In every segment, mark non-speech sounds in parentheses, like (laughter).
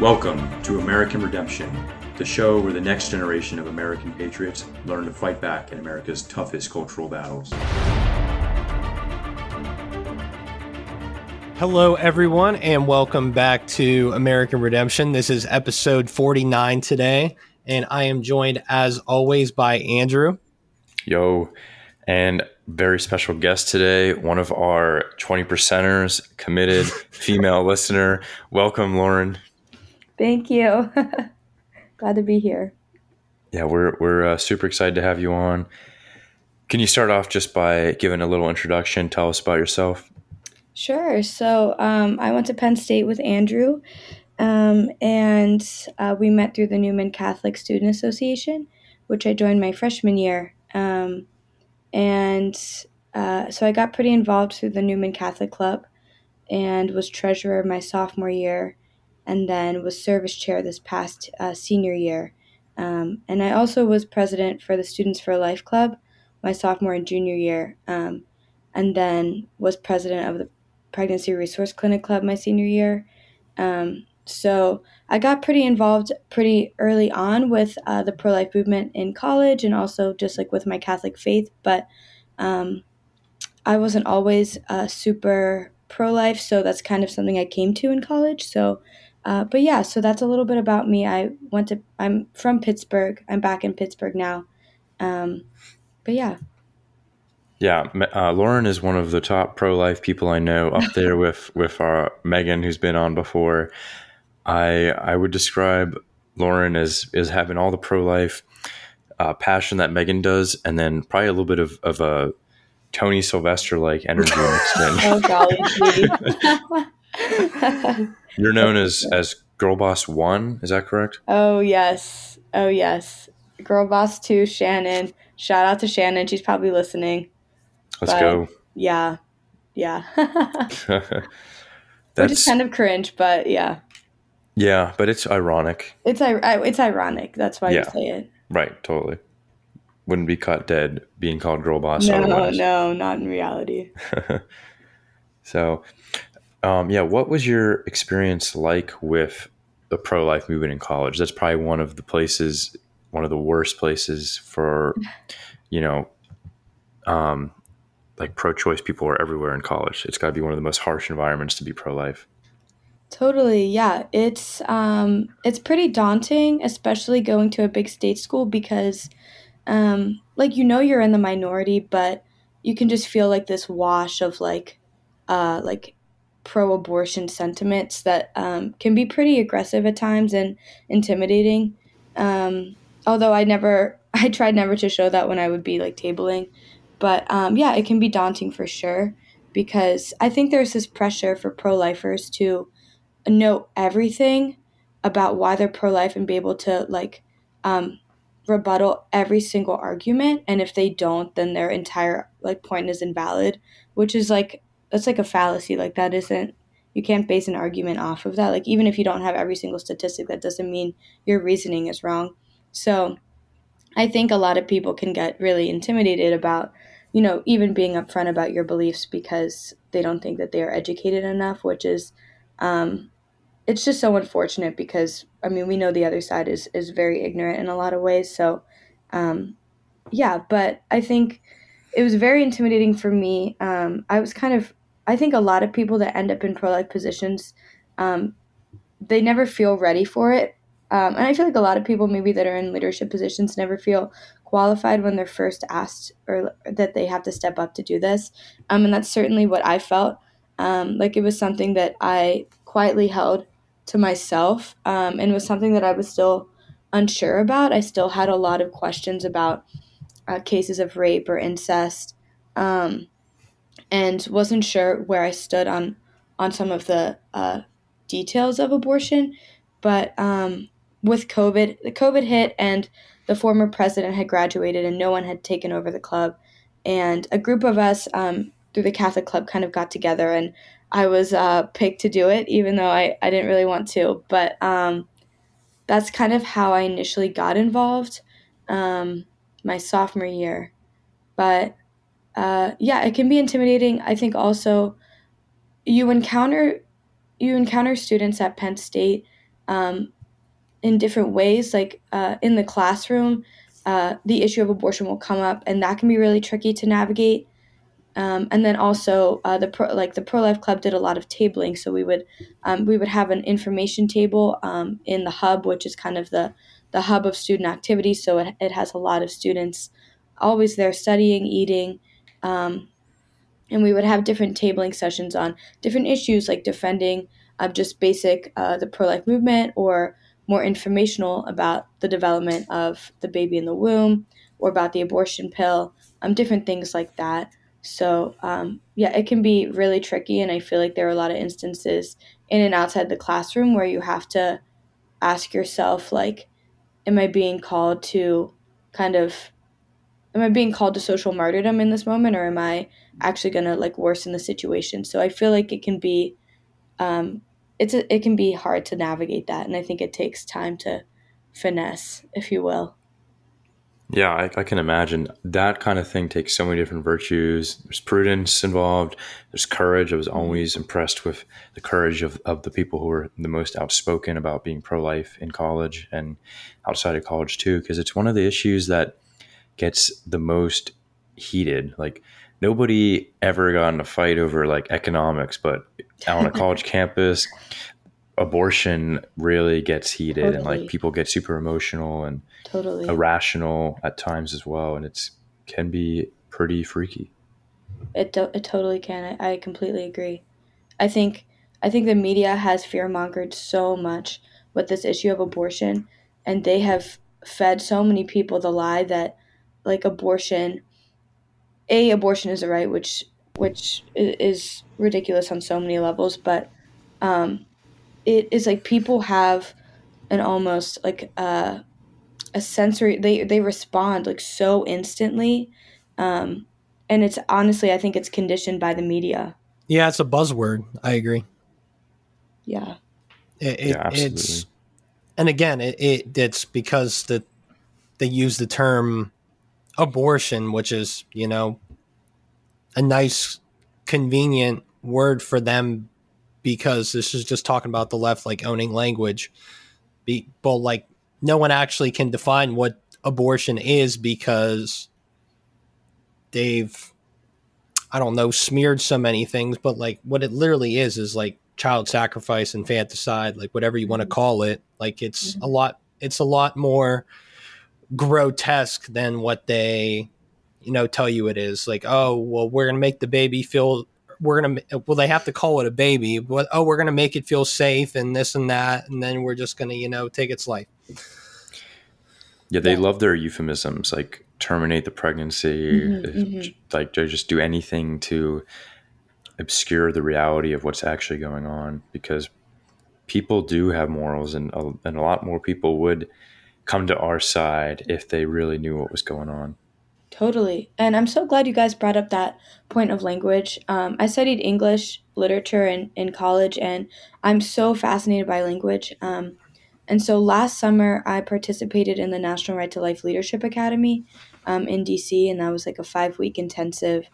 Welcome to American Redemption, the show where the next generation of American patriots learn to fight back in America's toughest cultural battles. Hello, everyone, and welcome back to American Redemption. This is episode 49 today, and I am joined, as always, by Andrew. Yo, and very special guest today, one of our 20 percenters, committed female (laughs) listener. Welcome, Lauren. Thank you. (laughs) Glad to be here. Yeah, we're we're uh, super excited to have you on. Can you start off just by giving a little introduction? Tell us about yourself. Sure. So um, I went to Penn State with Andrew, um, and uh, we met through the Newman Catholic Student Association, which I joined my freshman year. Um, and uh, so I got pretty involved through the Newman Catholic Club, and was treasurer my sophomore year and then was service chair this past uh, senior year. Um, and I also was president for the Students for Life Club my sophomore and junior year, um, and then was president of the Pregnancy Resource Clinic Club my senior year. Um, so I got pretty involved pretty early on with uh, the pro life movement in college and also just like with my Catholic faith, but um, I wasn't always uh, super pro life, so that's kind of something I came to in college. So uh, but yeah, so that's a little bit about me. I went to, I'm from Pittsburgh. I'm back in Pittsburgh now. Um, but yeah. Yeah, uh, Lauren is one of the top pro life people I know, up (laughs) there with with our Megan, who's been on before. I I would describe Lauren as as having all the pro life uh, passion that Megan does, and then probably a little bit of, of a Tony Sylvester like energy mixed in. (laughs) oh golly, (laughs) You're known as as Girl Boss One. Is that correct? Oh yes. Oh yes. Girl Boss Two. Shannon. Shout out to Shannon. She's probably listening. Let's but, go. Yeah. Yeah. (laughs) (laughs) That's just kind of cringe, but yeah. Yeah, but it's ironic. It's it's ironic. That's why yeah. you say it. Right. Totally. Wouldn't be caught dead being called girl boss. No, otherwise. no, not in reality. (laughs) so, um, yeah, what was your experience like with the pro life movement in college? That's probably one of the places, one of the worst places for, you know, um, like pro choice people are everywhere in college. It's got to be one of the most harsh environments to be pro life. Totally, yeah. It's um, it's pretty daunting, especially going to a big state school because, um, like you know you're in the minority, but you can just feel like this wash of like, uh, like pro-abortion sentiments that um, can be pretty aggressive at times and intimidating. Um, although I never, (laughs) I tried never to show that when I would be like tabling, but um, yeah, it can be daunting for sure because I think there's this pressure for pro-lifers to know everything about why they're pro-life and be able to like um, rebuttal every single argument and if they don't then their entire like point is invalid which is like that's like a fallacy. Like that isn't you can't base an argument off of that. Like even if you don't have every single statistic, that doesn't mean your reasoning is wrong. So I think a lot of people can get really intimidated about, you know, even being upfront about your beliefs because they don't think that they are educated enough, which is um, it's just so unfortunate because I mean we know the other side is is very ignorant in a lot of ways. So um, yeah, but I think it was very intimidating for me. Um, I was kind of I think a lot of people that end up in pro life positions, um, they never feel ready for it. Um, and I feel like a lot of people, maybe that are in leadership positions, never feel qualified when they're first asked or that they have to step up to do this. Um, and that's certainly what I felt. Um, like it was something that I quietly held to myself um, and was something that I was still unsure about. I still had a lot of questions about uh, cases of rape or incest. Um, and wasn't sure where I stood on on some of the uh, details of abortion. But um, with COVID, the COVID hit, and the former president had graduated, and no one had taken over the club. And a group of us um, through the Catholic Club kind of got together, and I was uh, picked to do it, even though I, I didn't really want to. But um, that's kind of how I initially got involved um, my sophomore year. But uh, yeah, it can be intimidating. I think also you encounter you encounter students at Penn State um, in different ways. Like uh, in the classroom, uh, the issue of abortion will come up, and that can be really tricky to navigate. Um, and then also uh, the pro, like the pro life club did a lot of tabling, so we would um, we would have an information table um, in the hub, which is kind of the the hub of student activity. So it, it has a lot of students always there studying, eating, um, and we would have different tabling sessions on different issues like defending of just basic uh, the pro life movement or more informational about the development of the baby in the womb or about the abortion pill, um, different things like that. So, um, yeah, it can be really tricky. And I feel like there are a lot of instances in and outside the classroom where you have to ask yourself, like, am I being called to kind of, am I being called to social martyrdom in this moment or am I actually going to like worsen the situation? So I feel like it can be, um, it's a, it can be hard to navigate that. And I think it takes time to finesse, if you will. Yeah, I, I, can imagine that kind of thing takes so many different virtues. There's prudence involved. There's courage. I was always impressed with the courage of, of the people who were the most outspoken about being pro life in college and outside of college too, because it's one of the issues that gets the most heated. Like nobody ever got in a fight over like economics, but on a college (laughs) campus, abortion really gets heated totally. and like people get super emotional and totally irrational at times as well and it's can be pretty freaky it, do- it totally can I, I completely agree i think i think the media has fear mongered so much with this issue of abortion and they have fed so many people the lie that like abortion. A abortion is a right which which is ridiculous on so many levels but um, it is like people have an almost like a, a sensory they they respond like so instantly um and it's honestly i think it's conditioned by the media. Yeah it's a buzzword. I agree. Yeah. It, it yeah, it's and again it, it it's because the they use the term abortion which is you know a nice convenient word for them because this is just talking about the left like owning language. Be, but like no one actually can define what abortion is because they've I don't know smeared so many things, but like what it literally is is like child sacrifice, infanticide, like whatever you want to call it. Like it's mm-hmm. a lot. It's a lot more grotesque than what they you know tell you it is like oh well we're going to make the baby feel we're gonna well they have to call it a baby but oh we're gonna make it feel safe and this and that and then we're just gonna you know take its life yeah they yeah. love their euphemisms like terminate the pregnancy mm-hmm, mm-hmm. like they just do anything to obscure the reality of what's actually going on because people do have morals and a, and a lot more people would come to our side if they really knew what was going on Totally. And I'm so glad you guys brought up that point of language. Um, I studied English literature in, in college, and I'm so fascinated by language. Um, and so last summer, I participated in the National Right to Life Leadership Academy um, in DC, and that was like a five week intensive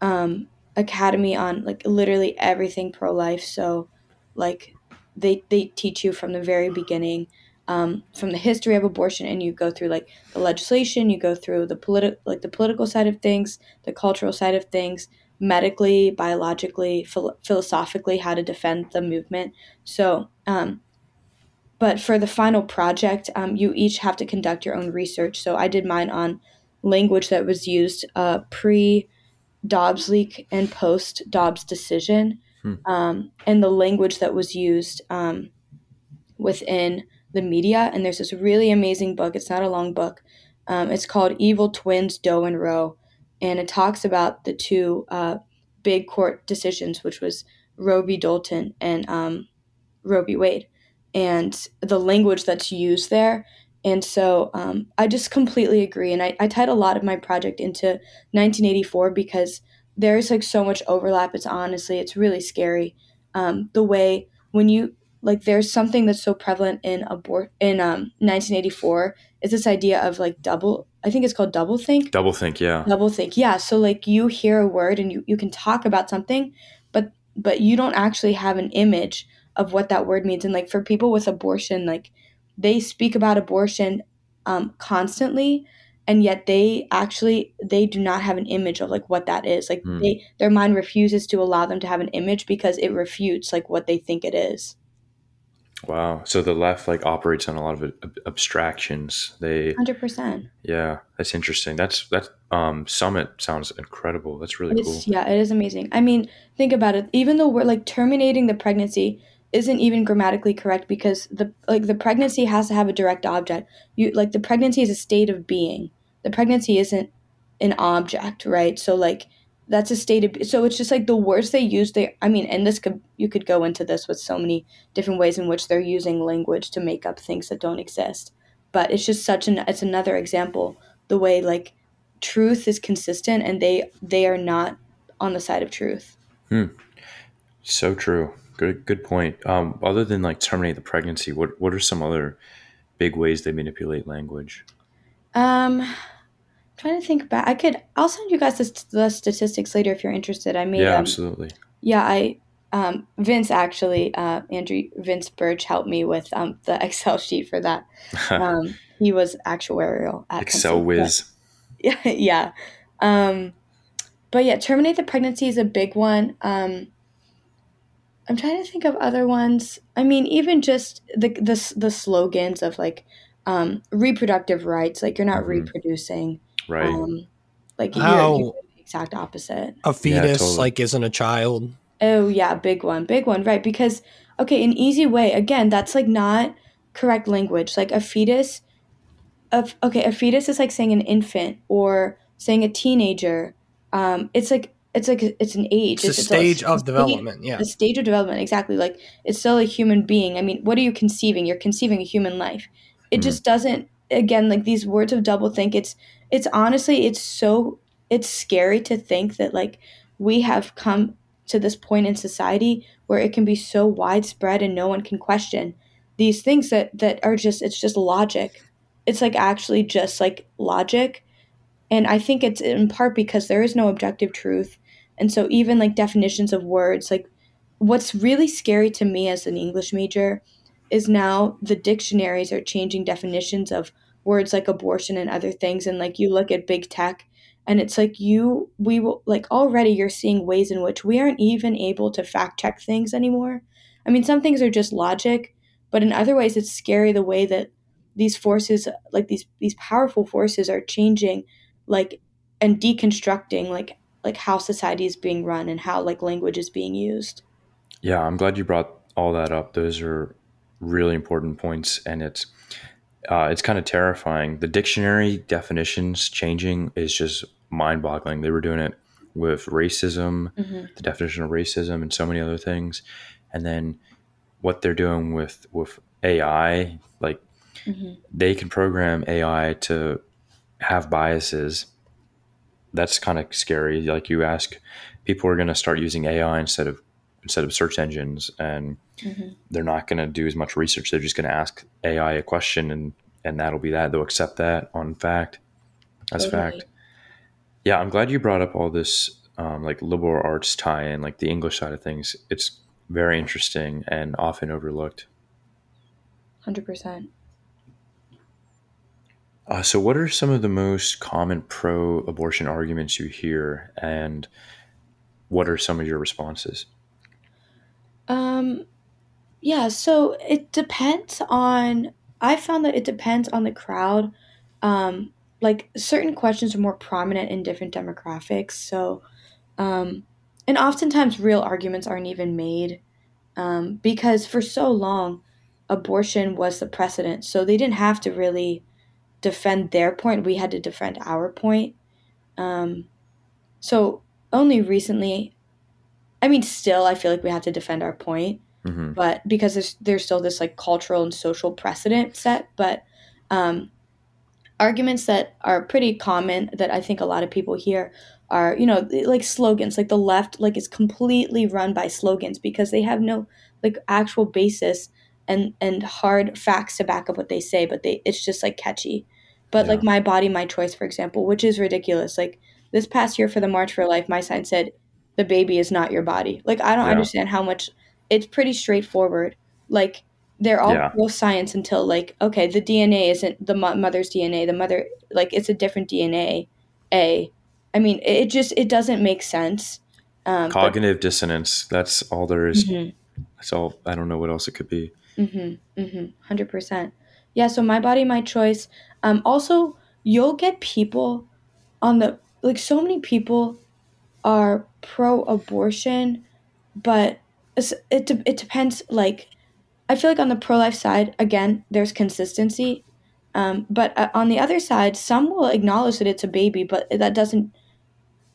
um, academy on like literally everything pro life. So, like, they, they teach you from the very beginning um, from the history of abortion and you go through like the legislation you go through the political, like the political side of things the cultural side of things medically biologically phil- philosophically how to defend the movement. So um, but for the final project um, you each have to conduct your own research. So i did mine on language that was used uh, pre dobbs leak and post dobbs decision. Hmm. um, and the language that was used um, within the media. And there's this really amazing book. It's not a long book. Um, it's called Evil Twins Doe and Roe, and it talks about the two uh, big court decisions, which was Roe v. Bolton and um, Roe v. Wade, and the language that's used there. And so um, I just completely agree. And I, I tied a lot of my project into 1984 because there's like so much overlap. It's honestly, it's really scary. Um, the way when you like there's something that's so prevalent in abort in um 1984 is this idea of like double i think it's called double think? Double think yeah. Double think yeah. So like you hear a word and you, you can talk about something but but you don't actually have an image of what that word means. And like for people with abortion like they speak about abortion um, constantly and yet they actually they do not have an image of like what that is. Like Hmm. they their mind refuses to allow them to have an image because it refutes like what they think it is Wow. So the left like operates on a lot of ab- abstractions. They 100% yeah, that's interesting. That's that um summit sounds incredible. That's really cool. Yeah it is amazing i mean think about it even though we're like terminating the pregnancy isn't even grammatically correct because the like the pregnancy has to have a direct object you like the pregnancy is a state of being the pregnancy isn't an object right so like that's a state of so it's just like the words they use they i mean and this could you could go into this with so many different ways in which they're using language to make up things that don't exist but it's just such an it's another example the way like truth is consistent and they they are not on the side of truth hmm. So true. Good good point. Um other than like terminate the pregnancy, what what are some other big ways they manipulate language? um trying to think back i could i'll send you guys the, st- the statistics later if you're interested i made yeah, um, absolutely. yeah i um, Vince actually, uh, Andrew Vince Birch helped me with um, the (laughs) Excel sheet for that. (laughs) Um, he was actuarial at Excel whiz. yeah, (laughs) yeah. Um, but yeah, terminate the pregnancy is a big one. Um, I'm trying to think of other ones. I mean, even just the the the slogans of like um, reproductive rights, like you're not Mhm. reproducing. Right. Um, like How- you're, you're the exact opposite. A fetus totally. like isn't a child. Oh yeah, big one, big one, right? Because okay, an easy way again, that's like not correct language. Like a fetus, of okay, a fetus is like saying an infant or saying a teenager. Um, it's like it's like it's an age. It's a still stage a of stage- development. Yeah. A stage of development, exactly. Like it's still a human being. I mean, what are you conceiving? You're conceiving a human life. It Mhm. just doesn't. Again, like these words of double think. It's it's honestly it's so it's scary to think that like we have come to this point in society where it can be so widespread and no one can question these things that that are just it's just logic it's like actually just like logic and i think it's in part because there is no objective truth and so even like definitions of words like what's really scary to me as an english major is now the dictionaries are changing definitions of words like abortion and other things and like you look at big tech and it's like you we will like already you're seeing ways in which we aren't even able to fact check things anymore i mean some things are just logic but in other ways it's scary the way that these forces like these these powerful forces are changing like and deconstructing like like how society is being run and how like language is being used Yeah, I'm glad you brought all that up. Those are really important points, and it's uh, it's kind of terrifying. The dictionary definitions changing is just mind-boggling. They were doing it with racism, the definition of racism, and so many other things, and then what they're doing with with AI, like Mhm. they can program AI to have biases. That's kind of scary. Like you ask, people are going to start using AI instead of instead of search engines, and Mhm. they're not going to do as much research. They're just going to ask AI a question, and and that'll be that. They'll accept that on fact as Totally. fact. Yeah, I'm glad you brought up all this, um, like liberal arts tie-in, like the English side of things. It's very interesting and often overlooked. 100% Uh, so, what are some of the most common pro-abortion arguments you hear, and what are some of your responses? Um, yeah, so it depends on. I found that it depends on the crowd. Um, like certain questions are more prominent in different demographics. So, um, and oftentimes real arguments aren't even made um, because for so long, abortion was the precedent. So they didn't have to really defend their point. We had to defend our point. Um, so only recently, I mean, still, I feel like we have to defend our point hmm but because there's there's still this like cultural and social precedent set but um arguments that are pretty common that i think a lot of people hear are you know like slogans like the left like is completely run by slogans because they have no like actual basis and and hard facts to back up what they say but they it's just like catchy. But Yeah. like my body my choice for example which is ridiculous. Like this past year for the march for life my sign said the baby is not your body like i don't Yeah. understand how much it's pretty straightforward. Like they're all Yeah. science until like okay, the DNA isn't the mo- mother's DNA. The mother like it's a different DNA. A, I mean, it just it doesn't make sense. Um, but- Cognitive dissonance. That's all there is. Mhm. That's all. I don't know what else it could be. Mm-hmm. Mm-hmm. Hundred percent. Yeah. So my body, my choice. Um. Also, you'll get people on the like. So many people are pro-abortion, but it de- it depends. Like, I feel like on the pro-life side, again, there's consistency. Um. But uh, on the other side, some will acknowledge that it's a baby, but that doesn't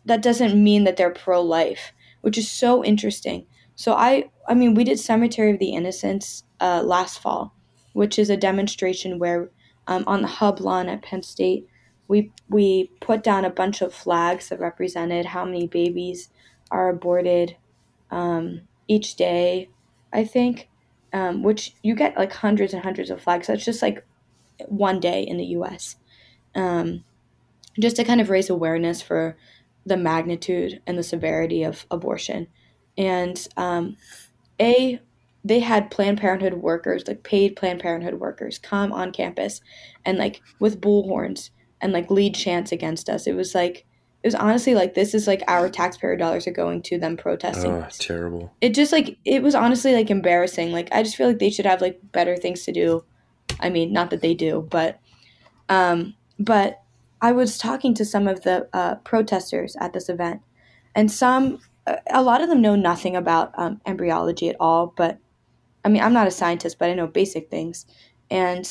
that doesn't mean that they're pro-life, which is so interesting. So I I mean we did Cemetery of the Innocents uh, last fall, which is a demonstration where um, on the hub lawn at Penn State we we put down a bunch of flags that represented how many babies are aborted um, each day, I think, um, which you get like hundreds and hundreds of flags. That's just like one day in the U.S. Um, just to kind of raise awareness for the magnitude and the severity of abortion. And um, a they had Planned Parenthood workers, like paid Planned Parenthood workers, come on campus and like with bullhorns and like lead chants against us. It was like it was honestly like this is like our taxpayer dollars are going to them protesting. Oh, this. terrible. It just like it was honestly like embarrassing. Like I just feel like they should have like better things to do. I mean, not that they do, but um but I was talking to some of the uh, protesters at this event, and some, a- a lot of them know nothing about um, embryology at all. But I mean, I'm not a scientist, but I know basic things, and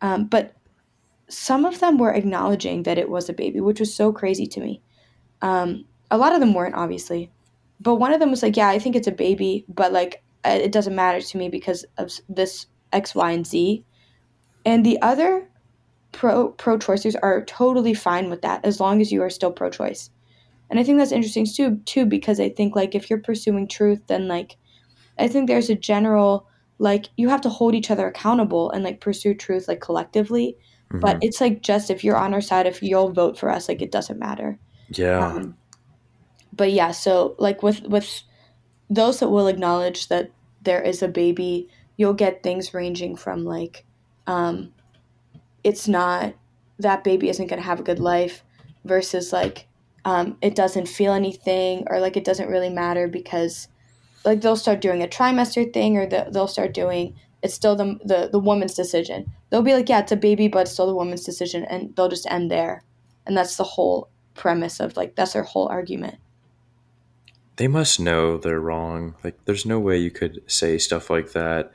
um, but some of them were acknowledging that it was a baby, which was so crazy to me. Um, a lot of them weren't, obviously, but one of them was like, "Yeah, I think it's a baby, but like uh, it doesn't matter to me because of this X, Y, and Z." And the other pro pro choicers are totally fine with that as long as you are still pro choice. And I think that's interesting too too because I think like if you're pursuing truth then like I think there's a general like you have to hold each other accountable and like pursue truth like collectively. But Mhm. it's like just if you're on our side, if you'll vote for us, like it doesn't matter. yeah. Um, but yeah, so like with with those that will acknowledge that there is a baby, you'll get things ranging from like, um, it's not that baby isn't going to have a good life, versus like, um, it doesn't feel anything or like it doesn't really matter because, like they'll start doing a trimester thing or the, they'll start doing it's still the, the the woman's decision. They'll be like, yeah, it's a baby, but it's still the woman's decision, and they'll just end there, and that's the whole premise of like that's their whole argument. they must know they're wrong. Like, there's no way you could say stuff like that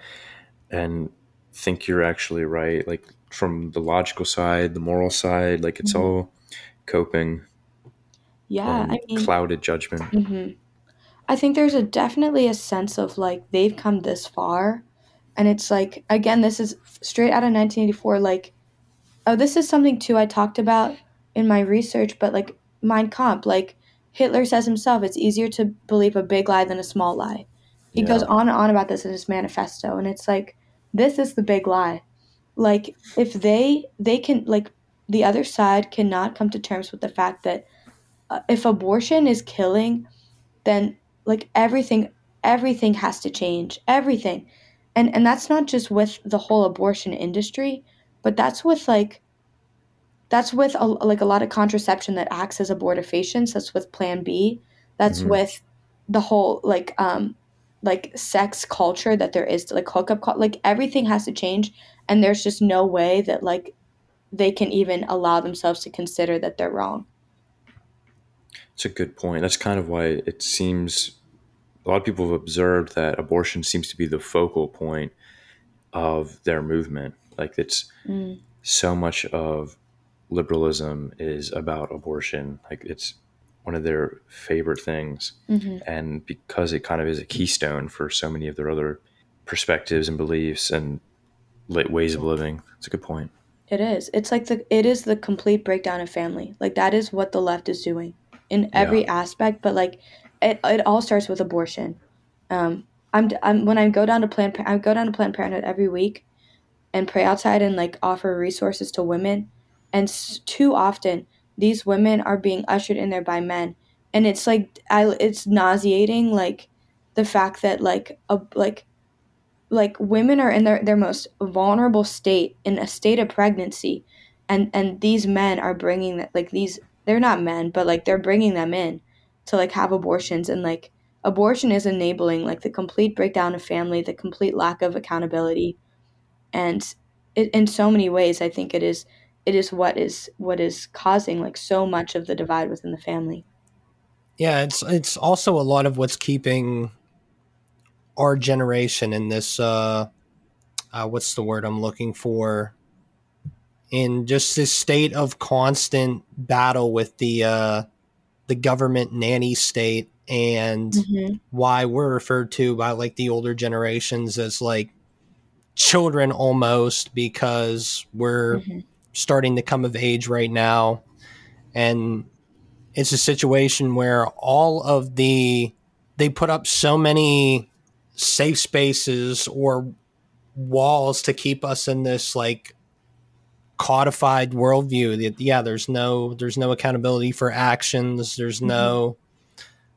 and think you're actually right. Like, from the logical side, the moral side, like, it's Mhm. all coping Yeah, I mean, clouded judgment. hmm I think there's a definitely a sense of like they've come this far, and it's like again, this is straight out of 1984. Like, oh, this is something too I talked about in my research, but like Mein Kampf, like Hitler says himself, it's easier to believe a big lie than a small lie. He Yeah. goes on and on about this in his manifesto, and it's like this is the big lie. Like if they they can like the other side cannot come to terms with the fact that uh, if abortion is killing, then like everything everything has to change everything and and that's not just with the whole abortion industry but that's with like that's with a, like a lot of contraception that acts as abortifacients that's with plan b that's Mhm. with the whole like um like sex culture that there is to like hookup like everything has to change and there's just no way that like they can even allow themselves to consider that they're wrong It's a good point. That's kind of why it seems a lot of people have observed that abortion seems to be the focal point of their movement. Like it's Mm. so much of liberalism is about abortion. Like it's one of their favorite things. hmm And because it kind of is a keystone for so many of their other perspectives and beliefs and ways of living, it's a good point. It is. It's like the it is the complete breakdown of family. Like that is what the left is doing in every aspect. But like it, it all starts with abortion. Um, I'm, I'm when I go down to Planned I go down to Planned Parenthood every week, and pray outside and like offer resources to women, and too often these women are being ushered in there by men, and it's like I it's nauseating. Like the fact that like a like like women are in their, their most vulnerable state in a state of pregnancy and and these men are bringing that like these they're not men but like they're bringing them in to like have abortions and like abortion is enabling like the complete breakdown of family the complete lack of accountability and it, in so many ways i think it is it is what is what is causing like so much of the divide within the family. Yeah it's it's also a lot of what's keeping our generation in this uh, uh what's the word i'm looking for? In just this state of constant battle with the uh the government nanny state and mm-hmm. why we're referred to by like the older generations as like children almost because we're mm-hmm. starting to come of age right now and it's a situation where all of the they put up so many safe spaces or walls to keep us in this like codified worldview that yeah there's no there's no accountability for actions. There's mm-hmm. no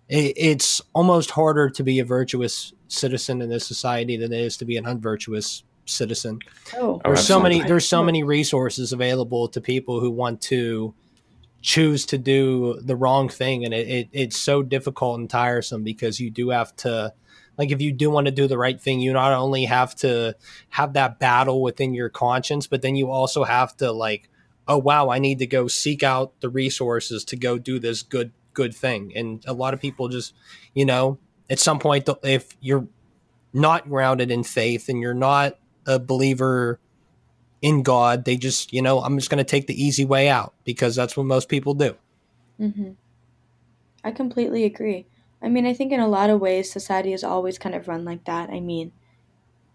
it, it's almost harder to be a virtuous citizen in this society than it is to be an unvirtuous citizen. Oh, there's so many there's so many resources available to people who want to choose to do the wrong thing and it, it, it's so difficult and tiresome because you do have to like if you do want to do the right thing you not only have to have that battle within your conscience but then you also have to like oh wow i need to go seek out the resources to go do this good good thing. And a lot of people just you know at some point if you're not grounded in faith and you're not a believer in god they just you know i'm just going to take the easy way out because that's what most people do. Mm-hmm. i completely agree I mean, I think in a lot of ways, society is always kind of run like that. I mean,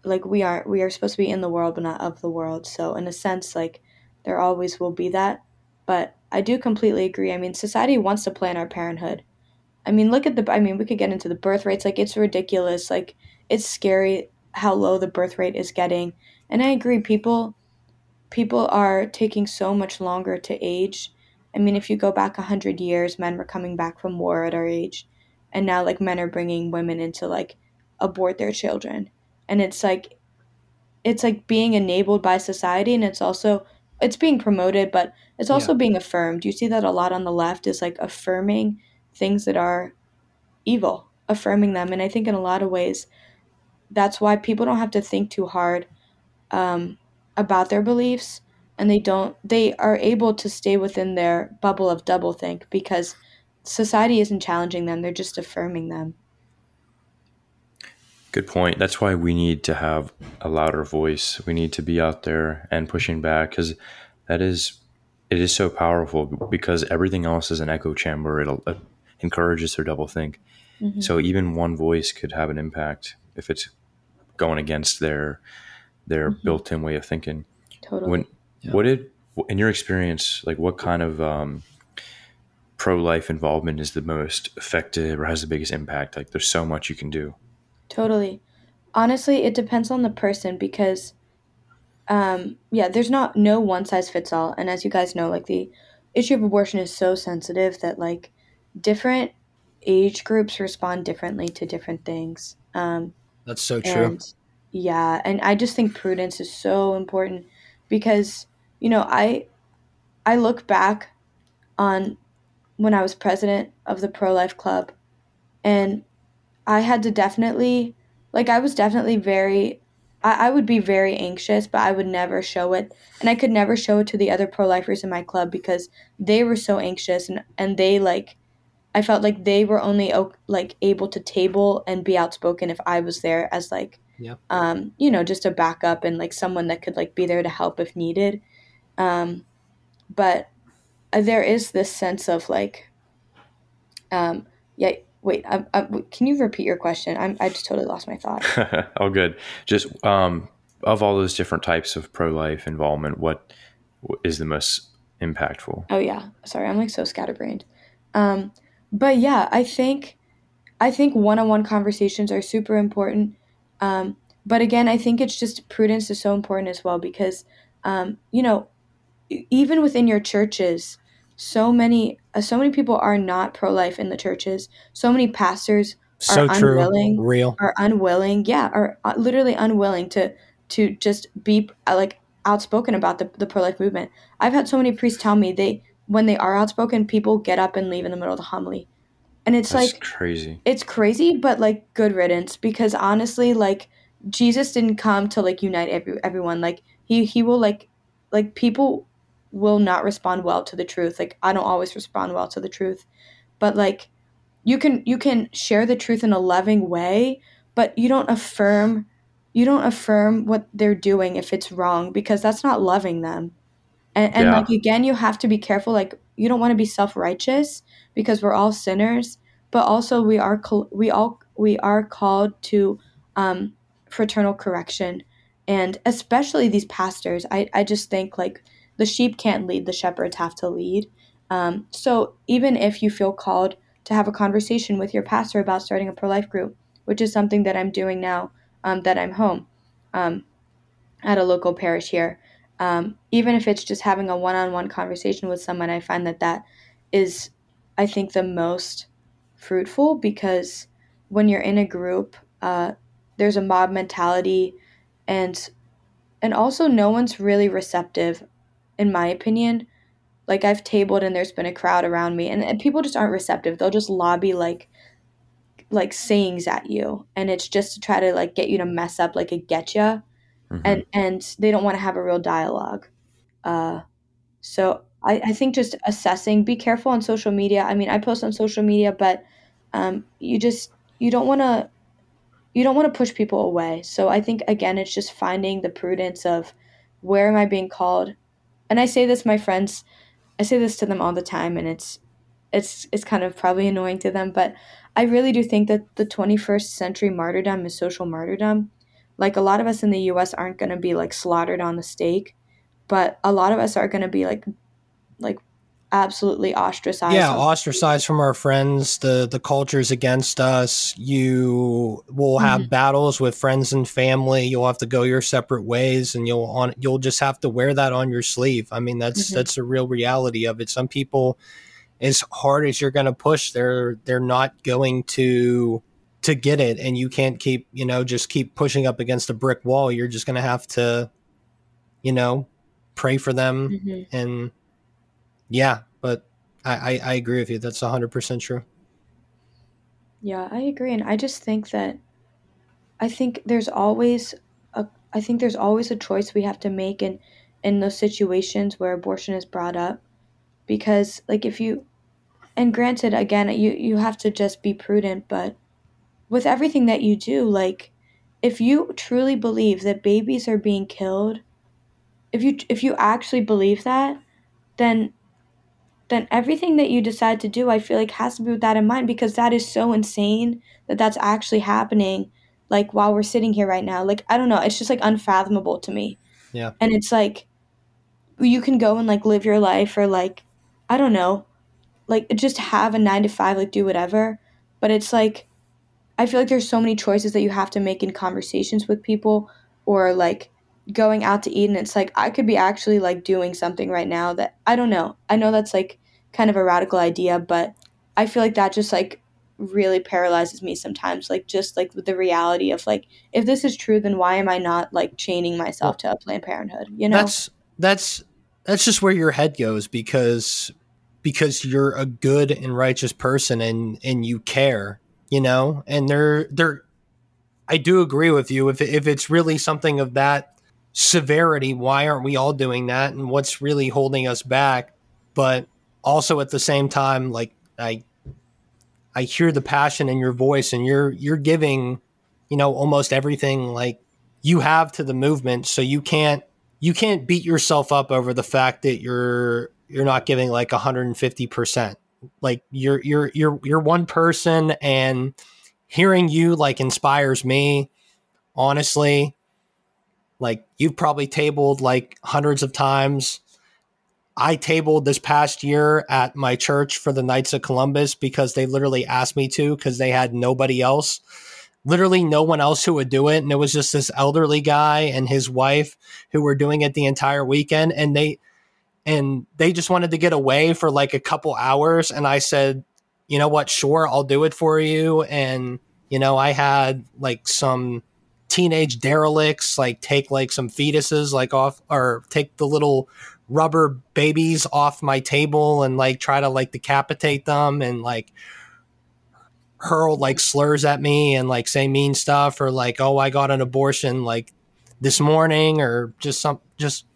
like we are we are supposed to be in the world, but not of the world. So in a sense, like there always will be that. But I do completely agree. I mean, society wants to plan our parenthood. I mean, look at the. I mean, we could get into the birth rates. Like it's ridiculous. Like it's scary how low the birth rate is getting. And I agree. People, people are taking so much longer to age. I mean, if you go back a hundred years, men were coming back from war at our age and now like men are bringing women into like abort their children. And it's like it's like being enabled by society and it's also it's being promoted but it's also yeah. being affirmed. You see that a lot on the left is like affirming things that are evil affirming them. And i think in a lot of ways that's why people don't have to think too hard um, about their beliefs and they don't they are able to stay within their bubble of double think because society isn't challenging them, they're just affirming them. Good point. That's why we need to have a louder voice. We need to be out there and pushing back because that is it is so powerful because everything else is an echo chamber. It'll, it encourages their double think. Mm-hmm. So even one voice could have an impact if it's going against their their mm-hmm. built-in way of thinking. Totally. When yeah. what did in your experience like what kind of um, pro life involvement is the most effective or has the biggest impact. Like there's so much you can do. Totally. Honestly, it depends on the person because um yeah, there's not no one size fits all. And as you guys know, like the issue of abortion is so sensitive that like different age groups respond differently to different things. Um That's so true. And, yeah, and I just think prudence is so important because you know, I I look back on when I was president of the pro life club. And I had to definitely, like, I was definitely very, I, I would be very anxious, but I would never show it. And I could never show it to the other pro lifers in my club because they were so anxious and, and they, like, I felt like they were only like able to table and be outspoken if I was there as like yeah. um you know just a backup and like someone that could like be there to help if needed um but there is this sense of like, um, yeah. Wait, I, I, can you repeat your question? I'm, I just totally lost my thought. (laughs) oh, good. Just um, of all those different types of pro life involvement, what is the most impactful? Oh yeah, sorry, I'm like so scatterbrained. Um, but yeah, I think I think one-on-one conversations are super important. Um, but again, I think it's just prudence is so important as well because um, you know even within your churches, so many uh, so many people are not pro life in the churches. So many pastors so are true. unwilling real. are unwilling yeah are uh, literally unwilling to to just be uh, like outspoken about the, the pro-life movement. I've had so many priests tell me they when they are outspoken people get up and leave in the middle of the homily. And it's That's like crazy. it's crazy but like good riddance because honestly like jesus didn't come to like unite every, everyone. Like he he will like like people will not respond well to the truth. Like i don't always respond well to the truth. But like you can you can share the truth in a loving way but you don't affirm you don't affirm what they're doing if it's wrong because that's not loving them. And, and Yeah. like again you have to be careful. Like you don't want to be self-righteous because we're all sinners but also we are we all we are called to um, fraternal correction. And especially these pastors I, I just think like the sheep can't lead the shepherds have to lead. Um, so even if you feel called to have a conversation with your pastor about starting a pro-life group which is something that i'm doing now um, that i'm home um, at a local parish here um, even if it's just having a one-on-one conversation with someone i find that that is i think the most fruitful because when you're in a group uh, there's a mob mentality and and also no one's really receptive in my opinion like i've tabled and there's been a crowd around me and, and people just aren't receptive. They'll just lobby like like sayings at you and it's just to try to like get you to mess up like a getcha Mhm. and and they don't want to have a real dialogue. Uh so I, I think just assessing be careful on social media. I mean i post on social media but um you just you don't want to you don't want to push people away. So i think again it's just finding the prudence of where am i being called and i say this my friends i say this to them all the time and it's it's it's kind of probably annoying to them but i really do think that the 21st century martyrdom is social martyrdom. Like a lot of us in the us aren't going to be like slaughtered on the stake but a lot of us are going to be like like absolutely ostracized yeah ostracized from our friends. The the culture's against us. You will have Mhm. battles with friends and family. You'll have to go your separate ways and you'll on you'll just have to wear that on your sleeve. I mean that's Mhm. that's the real reality of it. Some people as hard as you're going to push they're they're not going to to get it. And you can't keep you know just keep pushing up against a brick wall. You're just going to have to you know pray for them Mhm. and yeah but I, I i agree with you. That's 100% true. Yeah, I agree, and I just think that I think there's always a I think there's always a choice we have to make in in those situations where abortion is brought up, because like if you, and granted, again, you you have to just be prudent, but with everything that you do, like if you truly believe that babies are being killed, if you if you actually believe that, then then everything that you decide to do, I feel like has to be with that in mind because that is so insane that that's actually happening. Like while we're sitting here right now, like I don't know, it's just like unfathomable to me. Yeah. And it's like you can go and like live your life or like I don't know, like just have a nine to five, like do whatever. But it's like I feel like there's so many choices that you have to make in conversations with people or like going out to eat and it's like I could be actually like doing something right now that I don't know. I know that's like kind of a radical idea, but I feel like that just like really paralyzes me sometimes like just like the reality of like if this is true then why am I not like chaining myself to a Planned Parenthood, you know? that's that's that's just where your head goes because because you're a good and righteous person and and you care you know and they're they're i do agree with you if, if it's really something of that severity why aren't we all doing that and what's really holding us back? But also at the same time like i i hear the passion in your voice and you're you're giving you know almost everything like you have to the movement. So you can't you can't beat yourself up over the fact that you're you're not giving like 150% like you're you're you're you're one person and hearing you like inspires me honestly like you've probably tabled like hundreds of times. I tabled this past year at my church for the knights of columbus because they literally asked me to because they had nobody else. Literally no one else who would do it and it was just this elderly guy and his wife who were doing it the entire weekend and they and they just wanted to get away for like a couple hours and i said you know what? Sure i'll do it for you. And You know, I had like some teenage derelicts like take like some fetuses like off or take the little rubber babies off my table and like try to like decapitate them and like hurl like slurs at me and like say mean stuff or like oh I got an abortion like this morning or just some just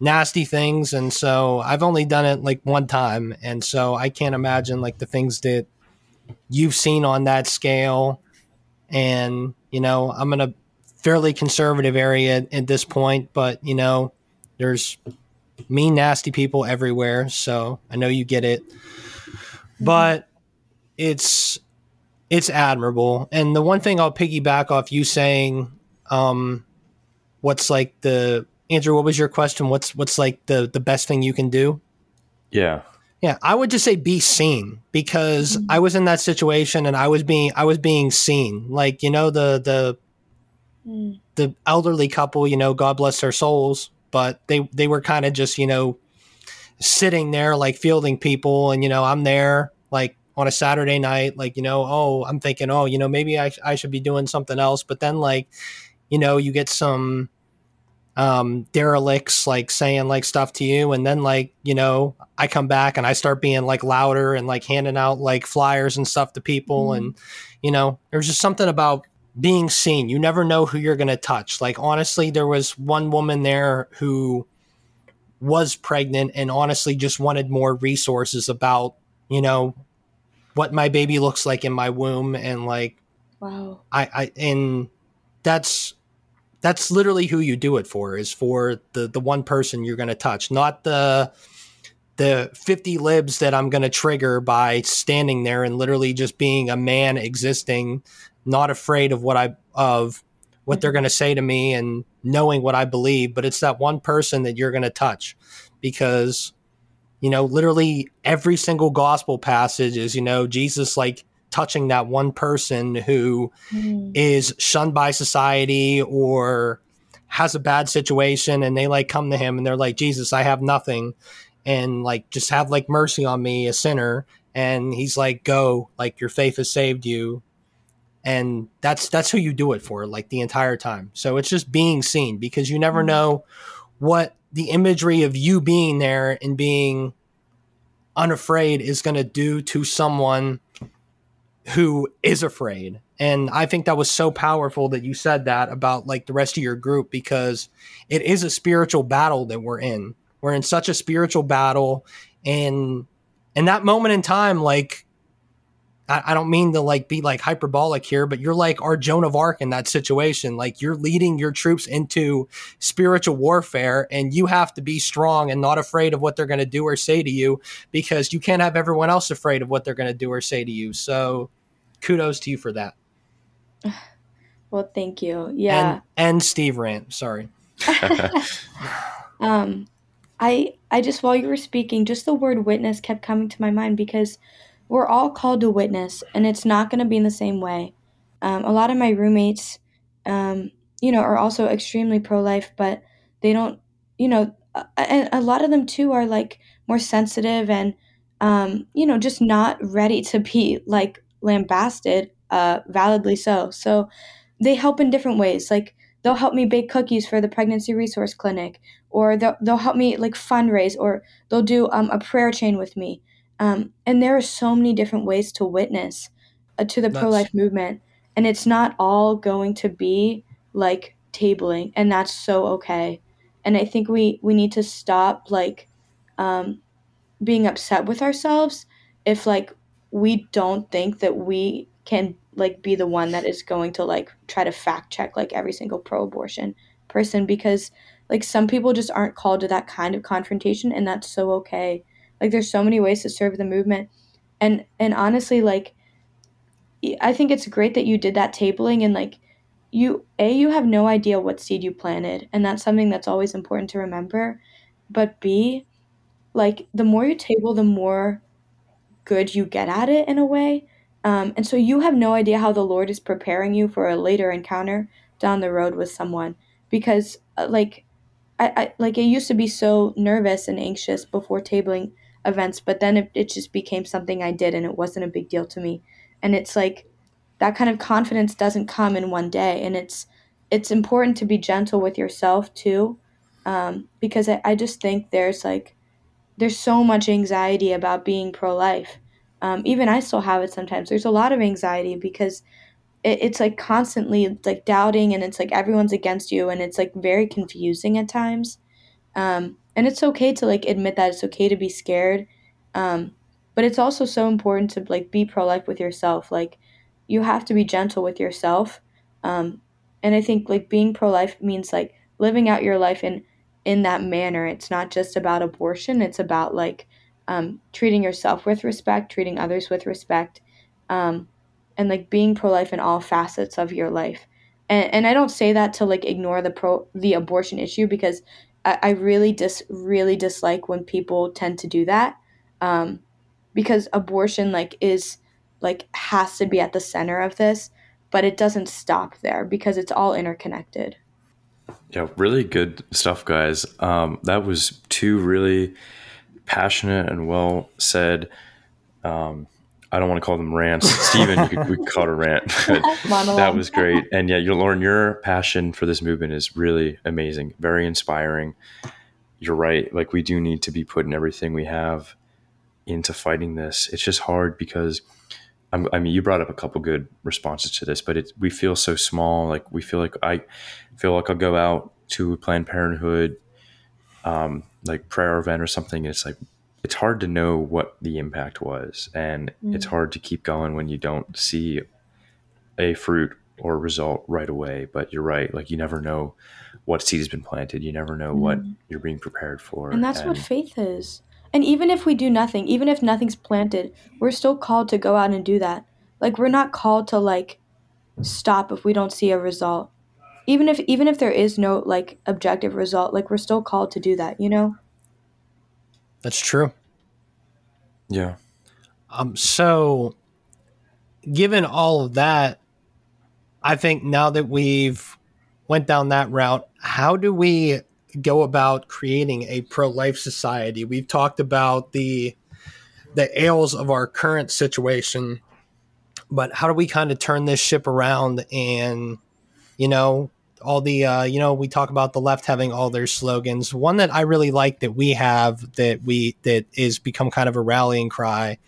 nasty things. And so I've only done it like one time. And so I can't imagine like the things that you've seen on that scale. And you know I'm in a fairly conservative area at this point but you know there's mean nasty people everywhere so I know you get it. But it's it's admirable. And the one thing I'll piggyback off you saying um what's like the Andrew what was your question? What's what's like the the best thing you can do? Yeah. Yeah, I would just say be seen because I was in that situation and I was being I was being seen. Like, you know, the the Mm. the elderly couple, you know, God bless their souls, but they they were kind of just, you know, sitting there like fielding people and you know, I'm there like on a Saturday night like, you know, oh, I'm thinking, oh, you know, maybe I I should be doing something else, but then like, you know, you get some um derelicts like saying like stuff to you. And then like you know i come back and i start being like louder and like handing out like flyers and stuff to people. Mhm. and you know there's just something about being seen. You never know who you're going to touch. Like honestly there was one woman there who was pregnant and honestly just wanted more resources about you know what my baby looks like in my womb. And like Wow. I, I and that's that's literally who you do it for is for the the one person you're going to touch not the the 50 libs that i'm going to trigger by standing there and literally just being a man existing not afraid of what i of what they're going to say to me and knowing what i believe but it's that one person that you're going to touch because you know literally every single gospel passage is you know jesus like touching that one person who Mm. is shunned by society or has a bad situation and they like come to him and they're like jesus i have nothing and like just have like mercy on me a sinner and he's like go like your faith has saved you and that's that's who you do it for like the entire time so it's just being seen because you never Mhm. know what the imagery of you being there and being unafraid is going to do to someone who is afraid. And I think that was so powerful that you said that about like the rest of your group because it is a spiritual battle that we're in. We're in such a spiritual battle and in that moment in time like I, I don't mean to like be like hyperbolic here, but you're like our Joan of Arc in that situation. Like you're leading your troops into spiritual warfare and you have to be strong and not afraid of what they're going to do or say to you because you can't have everyone else afraid of what they're going to do or say to you. So kudos to you for that. (sighs) Well, thank you. Yeah. And, and Steve Rant, sorry. (laughs) (laughs) um i i just while you were speaking just the word witness kept coming to my mind because we're all called to witness and it's not going to be in the same way. Um, a lot of my roommates um, you know are also extremely pro-life but they don't you know and a lot of them too are like more sensitive and um, you know just not ready to be like lambasted uh, validly so. So they help in different ways. Like they'll help me bake cookies for the pregnancy resource clinic or they'll, they'll help me like fundraise or they'll do um, a prayer chain with me um, and there are so many different ways to witness uh, to the pro-life movement and it's not all going to be like tabling and that's so okay. And i think we we need to stop like um, being upset with ourselves if like we don't think that we can like be the one that is going to like try to fact check like every single pro-abortion person because like some people just aren't called to that kind of confrontation and that's so okay like there's so many ways to serve the movement. And and honestly like i think it's great that you did that tabling and like you a you have no idea what seed you planted and that's something that's always important to remember. But b like the more you table the more good you get at it in a way. Um, and so you have no idea how the lord is preparing you for a later encounter down the road with someone because uh, like I, I like I used to be so nervous and anxious before tabling events, but then it, it just became something I did and it wasn't a big deal to me. And it's like that kind of confidence doesn't come in one day and it's it's important to be gentle with yourself too um, because I, I just think there's like there's so much anxiety about being pro-life. Um, even i still have it sometimes. There's a lot of anxiety because it, it's like constantly like doubting and it's like everyone's against you and it's like very confusing at times. Um, and it's okay to like admit that it's okay to be scared um, but it's also so important to like be pro-life with yourself. Like you have to be gentle with yourself um, and i think like being pro-life means like living out your life in in that manner. It's not just about abortion. It's about like um, treating yourself with respect treating others with respect um, and like being pro-life in all facets of your life. And, and i don't say that to like ignore the pro the abortion issue because i, I really dis really dislike when people tend to do that um, because abortion like is like has to be at the center of this but it doesn't stop there because it's all interconnected. Yeah really good stuff guys. Um, that was two really passionate and well said um, I don't want to call them rants. Stephen, you could, we could call it a rant. that was great. And yeah, you Lauren, your passion for this movement is really amazing, very inspiring. You're right. Like we do need to be putting everything we have into fighting this. It's just hard because I'm, i mean, you brought up a couple good responses to this, but it, we feel so small. Like we feel like I feel like I'll go out to Planned Parenthood, um, like prayer event or something. And it's like, it's hard to know what the impact was and mm. it's hard to keep going when you don't see a fruit or result right away but you're right like you never know what seed has been planted you never know mm. what you're being prepared for and that's and, what faith is and even if we do nothing even if nothing's planted we're still called to go out and do that like we're not called to like stop if we don't see a result even if even if there is no like objective result like we're still called to do that you know that's true. Yeah. Um. So, given all of that, I think now that we've went down that route, how do we go about creating a pro-life society? We've talked about the the ails of our current situation, but how do we kind of turn this ship around and you know all the uh, you know we talk about the left having all their slogans. One that i really like that we have that we that is become kind of a rallying cry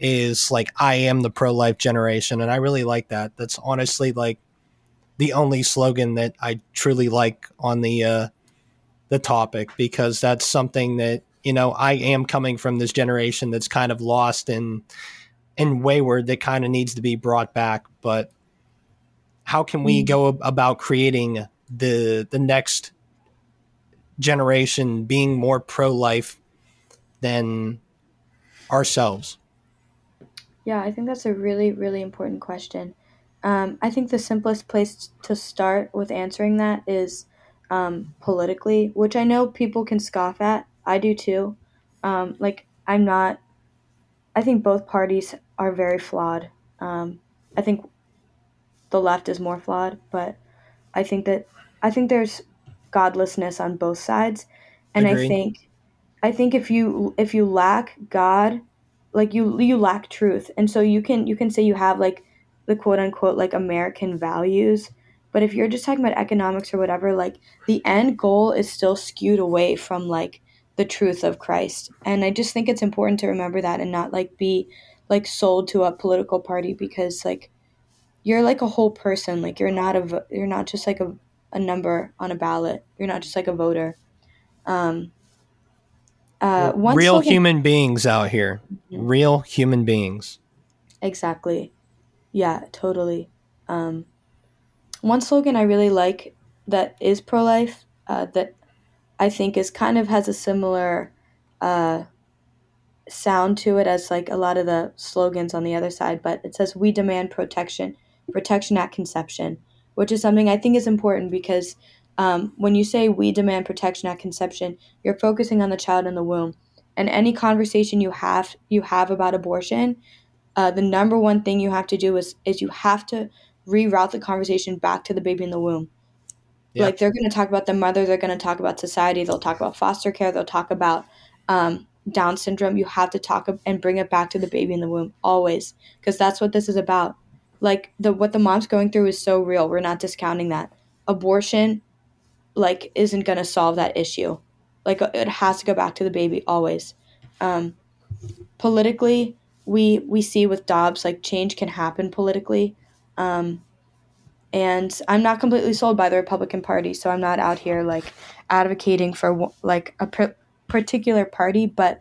is like i am the pro-life generation and i really like that. That's honestly like the only slogan that i truly like on the uh the topic because that's something that you know i am coming from this generation that's kind of lost and and wayward that kind of needs to be brought back but how can we mm. go about creating the the next generation being more pro life than ourselves? Yeah, I think that's a really really important question. Um, I think the simplest place to start with answering that is um, politically, which I know people can scoff at. I do too. Um, like I'm not. I think both parties are very flawed. Um, I think the left is more flawed, but I think that I think there's godlessness on both sides, and Agreed. I think I think if you if you lack God, like you you lack truth, and so you can you can say you have like the quote unquote like American values, but if you're just talking about economics or whatever, like the end goal is still skewed away from like the truth of Christ, and I just think it's important to remember that and not like be like sold to a political party because like you're like a whole person. Like you're not a you're not just like a, a number on a ballot. You're not just like a voter. Um, uh, real slogan, human beings out here. Mm-hmm. Real human beings. Exactly. Yeah, totally. Um, one slogan I really like that is pro life uh, that I think is kind of has a similar uh, sound to it as like a lot of the slogans on the other side, but it says, We demand protection protection at conception, which is something I think is important because um, when you say we demand protection at conception, you're focusing on the child in the womb. And any conversation you have you have about abortion, uh, the number one thing you have to do is is you have to reroute the conversation back to the baby in the womb. Yeah. Like they're going to talk about the mother, they're going to talk about society, they'll talk about foster care, they'll talk about um, Down syndrome. You have to talk and bring it back to the baby in the womb always, because that's what this is about like the what the mom's going through is so real. We're not discounting that. Abortion like isn't going to solve that issue. Like it has to go back to the baby always. Um, politically we we see with dobbs like change can happen politically. Um, and i'm not completely sold by the republican party so i'm not out here like advocating for like a pr- particular party but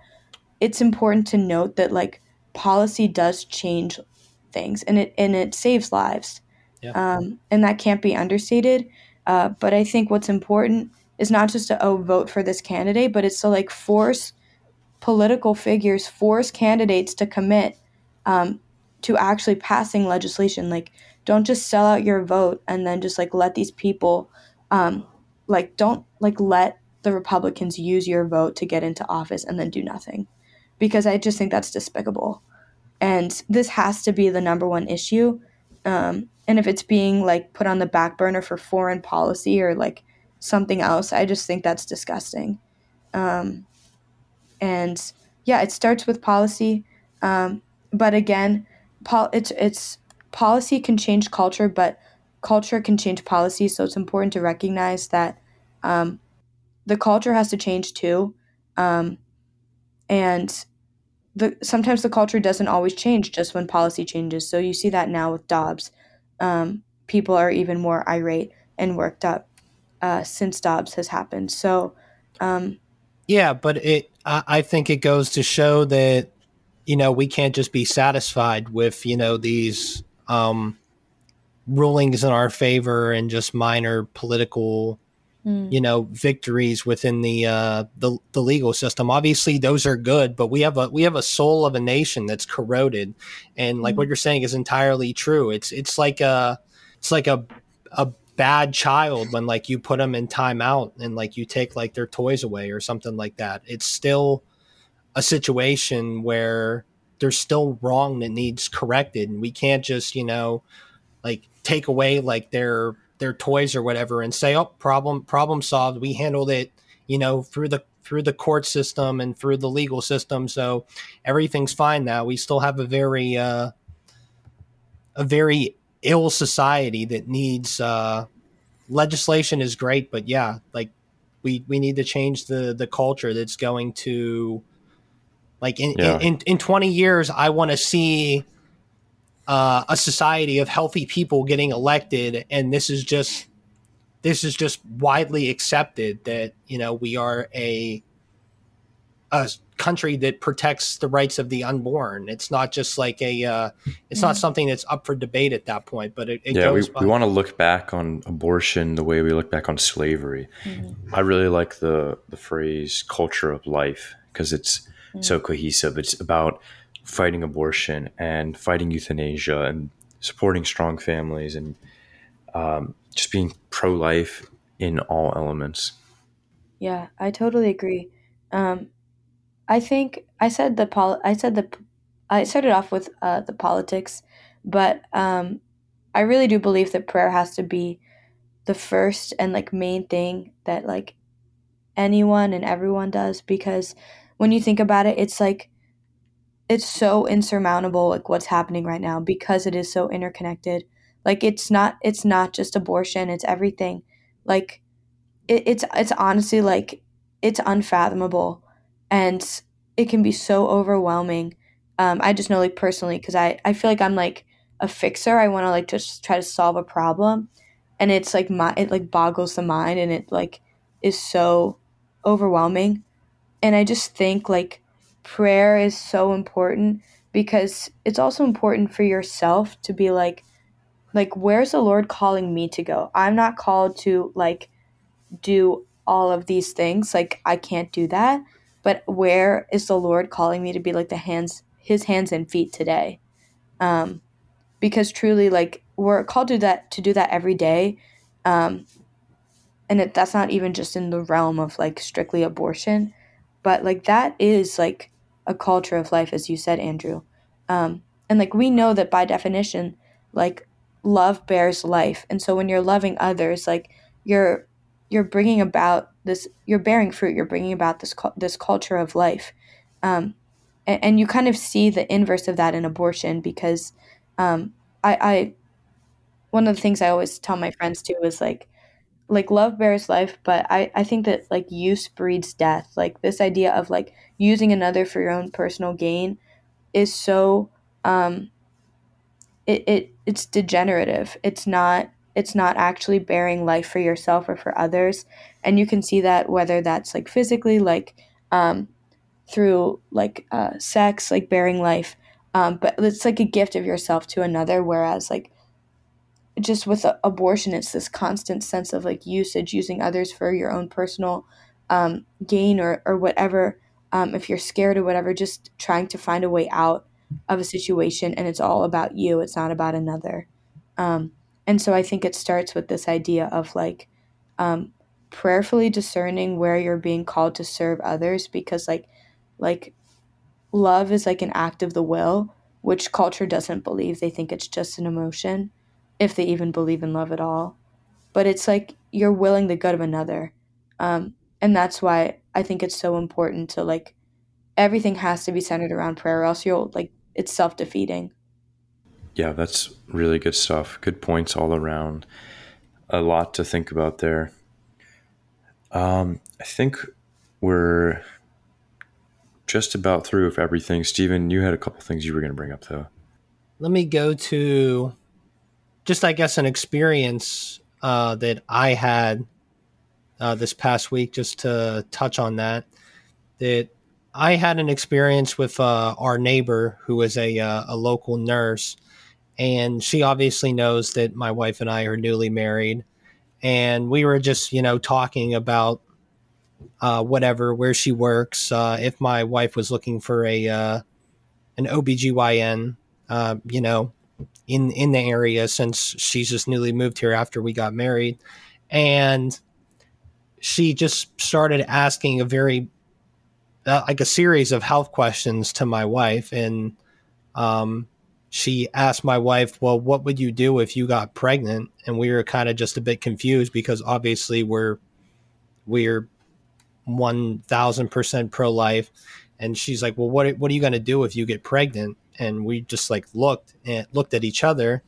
it's important to note that like policy does change things and it and it saves lives. Yeah. um, and that can't be understated. Uh, but i think what's important is not just to oh vote for this candidate but it's to like force political figures force candidates to commit um, to actually passing legislation. Like don't just sell out your vote and then just like let these people um, like don't like let the republicans use your vote to get into office and then do nothing. Because i just think that's despicable and this has to be the number one issue. Um, and if it's being like put on the back burner for foreign policy or like something else i just think that's disgusting. Um, and yeah it starts with policy. Um, but again pol- it's it's policy can change culture but culture can change policy. So it's important to recognize that um, the culture has to change too. Um, and the sometimes the culture doesn't always change just when policy changes. So you see that now with Dobbs. Um, people are even more irate and worked up uh, since Dobbs has happened. So um, yeah, but it I, I think it goes to show that you know we can't just be satisfied with you know these um, rulings in our favor and just minor political mm. you know victories within the uh the, the legal system. Obviously those are good but we have a we have a soul of a nation that's corroded. And like mm. what you're saying is entirely true. It's it's like a it's like a a bad child when like you put them in timeout and like you take like their toys away or something like that. It's still a situation where there's still wrong that needs corrected. And we can't just you know like take away like their their toys or whatever and say, "Oh, problem problem solved. We handled it, you know, through the through the court system and through the legal system, so everything's fine now." We still have a very uh, a very ill society that needs uh, legislation is great, but yeah, like we we need to change the the culture that's going to like in yeah. in, in, in 20 years i want to see uh, a society of healthy people getting elected, and this is just this is just widely accepted that you know we are a a country that protects the rights of the unborn. It's not just like a uh, it's not mm-hmm. something that's up for debate at that point. But it, it yeah, we, we want to look back on abortion the way we look back on slavery. Mm-hmm. I really like the the phrase "culture of life" because it's mm-hmm. so cohesive. It's about fighting abortion and fighting euthanasia and supporting strong families and um, just being pro life in all elements. Yeah, I totally agree. Um, I think I said the pol- I said the I started off with uh, the politics, but um, I really do believe that prayer has to be the first and like main thing that like anyone and everyone does because when you think about it, it's like it's so insurmountable like what's happening right now because it is so interconnected. Like it's not it's not just abortion it's everything. Like it, it's it's honestly like it's unfathomable and it can be so overwhelming. Um, i just know like personally because i i feel like i'm like a fixer. I want to like just try to solve a problem and it's like my it like boggles the mind and it like is so overwhelming. And i just think like prayer is so important because it's also important for yourself to be like like where's the lord calling me to go? I'm not called to like do all of these things. Like i can't do that. But where is the lord calling me to be like the hands his hands and feet today? Um because truly like we're called to that to do that every day. Um and it, that's not even just in the realm of like strictly abortion. But like that is like a culture of life, as you said, Andrew. Um, and like we know that by definition, like love bears life, and so when you're loving others, like you're you're bringing about this, you're bearing fruit. You're bringing about this this culture of life, um, and, and, you kind of see the inverse of that in abortion because um, I, I one of the things I always tell my friends too is like like love bears life, but I, I think that like use breeds death. Like this idea of like using another for your own personal gain is so um it, it it's degenerative. It's not it's not actually bearing life for yourself or for others. And you can see that whether that's like physically, like um through like uh sex, like bearing life. Um, but it's like a gift of yourself to another, whereas like just with abortion, it's this constant sense of like usage, using others for your own personal um, gain or, or whatever. Um, if you're scared or whatever, just trying to find a way out of a situation, and it's all about you. It's not about another. Um, and so I think it starts with this idea of like um, prayerfully discerning where you're being called to serve others, because like like love is like an act of the will, which culture doesn't believe. They think it's just an emotion if they even believe in love at all. But it's like you're willing the good of another. Um, and that's why I think it's so important to like everything has to be centered around prayer, or else you'll like it's self defeating. Yeah, that's really good stuff. Good points all around. A lot to think about there. Um, I think we're just about through with everything. Stephen, you had a couple things you were going to bring up, though. Let me go to just I guess an experience uh, that I had uh, this past week. Just to touch on that, that I had an experience with uh, our neighbor who is a uh, a local nurse, and she obviously knows that my wife and I are newly married, and we were just you know talking about uh, whatever where she works, uh, if my wife was looking for a an OBGYN, you know, in in the area since she's just newly moved here after we got married. And she just started asking a very uh, like a series of health questions to my wife. And um, she asked my wife well what would you do if you got pregnant? And we were kind of just a bit confused because obviously we're we're 1000% pro-life. And she's like well what, what are you going to do if you get pregnant and we just like looked and looked at each other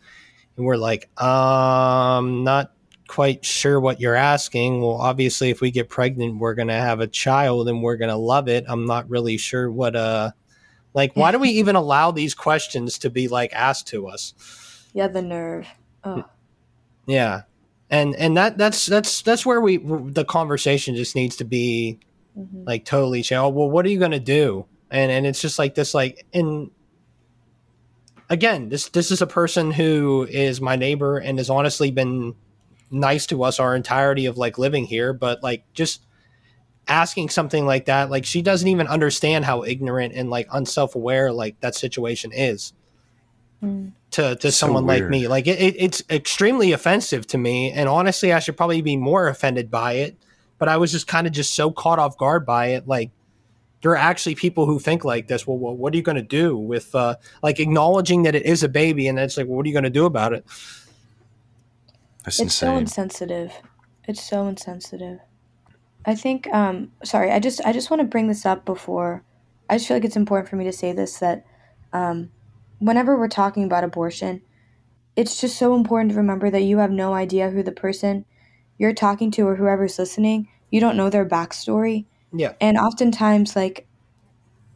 and we're like um not quite sure what you're asking. Well obviously if we get pregnant we're going to have a child and we're going to love it. I'm not really sure what uh like why do we (laughs) even allow these questions to be like asked to us? Yeah the nerve. Oh. yeah. And and that that's that's that's where we the conversation just needs to be mm-hmm. like totally changed. Oh, well what are you going to do? And and it's just like this like in again, this this is a person who is my neighbor and has honestly been nice to us our entirety of like living here, but like just asking something like that, like she doesn't even understand how ignorant and like unself aware like that situation is. Mm. To, to so someone weird. like me, like it, it, it's extremely offensive to me, and honestly, I should probably be more offended by it. But I was just kind of just so caught off guard by it, like there are actually people who think like this. Well, well what are you going to do with uh, like acknowledging that it is a baby, and it's like, well, what are you going to do about it? That's it's insane. so insensitive. It's so insensitive. I think. Um, sorry, I just I just want to bring this up before. I just feel like it's important for me to say this that um, whenever we're talking about abortion, it's just so important to remember that you have no idea who the person you're talking to or whoever's listening. You don't know their backstory. Yeah. And oftentimes, like,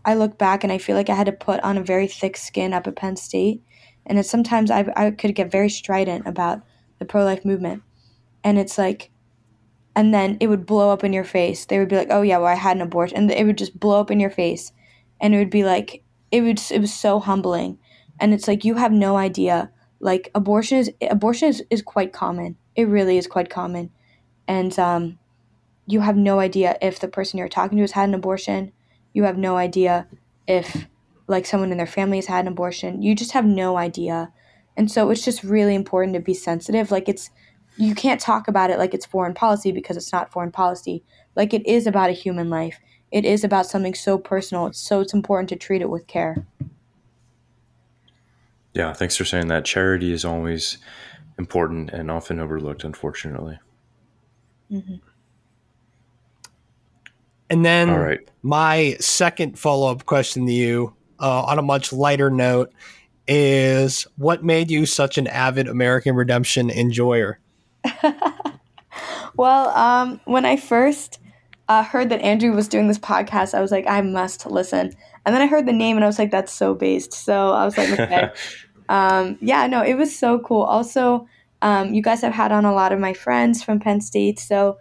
I look back and I feel like I had to put on a very thick skin up at Penn State. And it's sometimes I, I could get very strident about the pro life movement. And it's like, and then it would blow up in your face. They would be like, oh, yeah, well, I had an abortion. And it would just blow up in your face. And it would be like, it would, it was so humbling. And it's like, you have no idea. Like, abortion is, abortion is, is quite common. It really is quite common. And, um, you have no idea if the person you're talking to has had an abortion. You have no idea if like someone in their family has had an abortion. You just have no idea. And so it's just really important to be sensitive. Like it's you can't talk about it like it's foreign policy because it's not foreign policy. Like it is about a human life. It is about something so personal. So it's important to treat it with care. Yeah, thanks for saying that. Charity is always important and often overlooked, unfortunately. Mm-hmm. And then right. my second follow up question to you uh, on a much lighter note is what made you such an avid American Redemption enjoyer? (laughs) well, um, when I first uh, heard that Andrew was doing this podcast, I was like, I must listen. And then I heard the name and I was like, that's so based. So I was like, okay. (laughs) um, yeah, no, it was so cool. Also, um, you guys have had on a lot of my friends from Penn State. So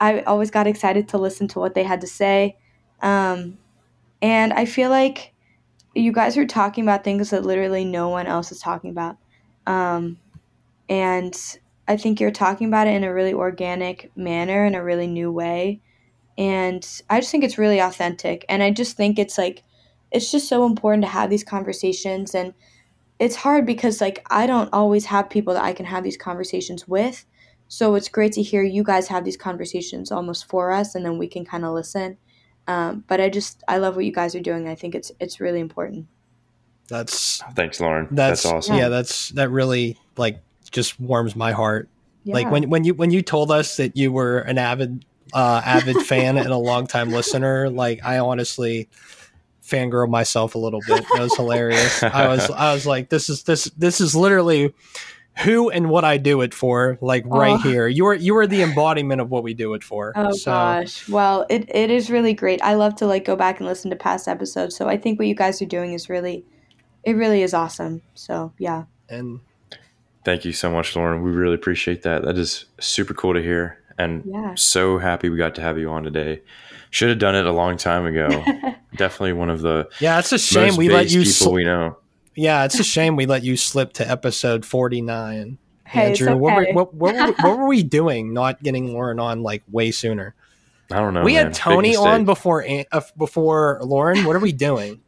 I always got excited to listen to what they had to say. Um, and I feel like you guys are talking about things that literally no one else is talking about. Um, and I think you're talking about it in a really organic manner, in a really new way. And I just think it's really authentic. And I just think it's like, it's just so important to have these conversations. And it's hard because, like, I don't always have people that I can have these conversations with. So it's great to hear you guys have these conversations almost for us, and then we can kind of listen. Um, but I just I love what you guys are doing. I think it's it's really important. That's thanks, Lauren. That's, that's awesome. Yeah, that's that really like just warms my heart. Yeah. Like when when you when you told us that you were an avid uh, avid (laughs) fan and a longtime listener, like I honestly fangirl myself a little bit. It was hilarious. I was I was like, this is this this is literally who and what I do it for, like right oh. here. You are you are the embodiment of what we do it for. Oh so. gosh. Well, it, it is really great. I love to like go back and listen to past episodes. So I think what you guys are doing is really it really is awesome. So yeah. And thank you so much, Lauren. We really appreciate that. That is super cool to hear. And yeah. so happy we got to have you on today. Should have done it a long time ago. (laughs) Definitely one of the yeah. It's a shame we let you people sl- we know. Yeah, it's a shame we let you slip to episode 49. Hey, Andrew, okay. what, were, what, what, were, what were we (laughs) doing not getting Lauren on like way sooner? I don't know. We man. had Tony on before uh, before Lauren. What are we doing?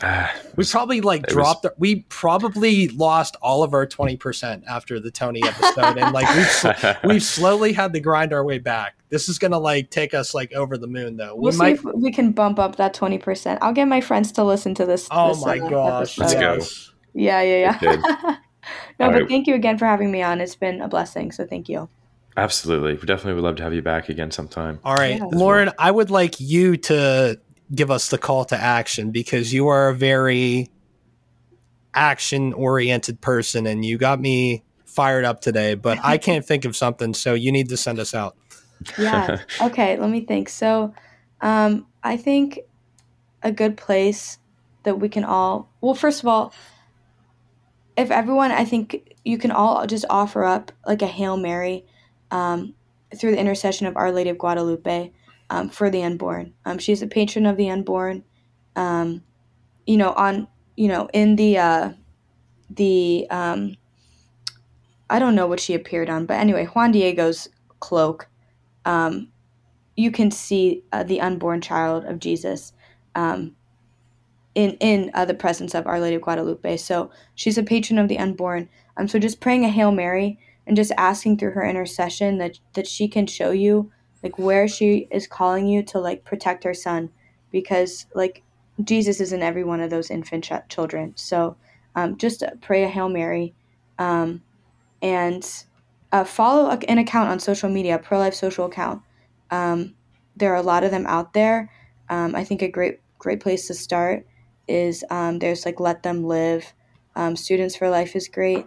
(sighs) we probably like dropped. Was, the, we probably lost all of our twenty percent after the Tony episode, and like we've (laughs) we've slowly had to grind our way back. This is gonna like take us like over the moon, though. We we'll might, if we can bump up that twenty percent. I'll get my friends to listen to this. Oh this, my uh, gosh! Let's go. Yeah, yeah, yeah. (laughs) no, all but right. thank you again for having me on. It's been a blessing. So thank you. Absolutely, we definitely would love to have you back again sometime. All right, yeah. Lauren, well. I would like you to give us the call to action because you are a very action oriented person and you got me fired up today, but I (laughs) can't think of something, so you need to send us out. Yeah. (laughs) Okay, let me think. So, um, I think a good place that we can all, well, first of all, if everyone, I think you can all just offer up like a Hail Mary um, through the intercession of Our Lady of Guadalupe um, for the unborn. Um, she's a patron of the unborn. Um, you know, on you know in the uh, the um, I don't know what she appeared on, but anyway, Juan Diego's cloak. Um, you can see uh, the unborn child of Jesus um, in in uh, the presence of Our Lady of Guadalupe. So she's a patron of the unborn. Um, so just praying a Hail Mary and just asking through her intercession that that she can show you like where she is calling you to like protect her son because like jesus is in every one of those infant ch- children. So um, just pray a hail mary um, and uh, follow an account on social media pro-life social account. Um, there are a lot of them out there. Um, i think a great great place to start is um, there's like let them live. Um, students for life is great.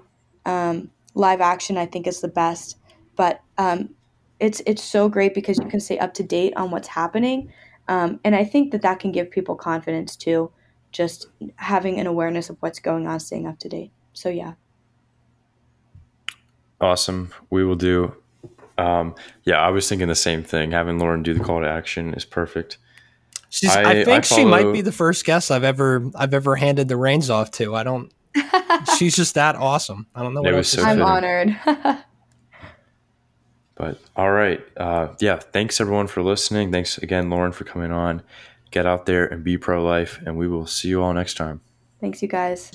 Live action i think is the best. But it's it's so great because you can stay up to date on what's happening um, and i think that that can give people confidence too just having an awareness of what's going on staying up to date so yeah awesome we will do um, yeah i was thinking the same thing having lauren do the call to action is perfect She's, I, I think I follow, she might be the first guest I've ever I've ever handed the reins off to. I don't. (laughs) she's just that awesome. I don't know what else. So I'm honored. (laughs) But all right. Uh, yeah. Thanks everyone for listening. Thanks again, Lauren, for coming on. Get out there and be pro life, and we will see you all next time. Thanks, you guys.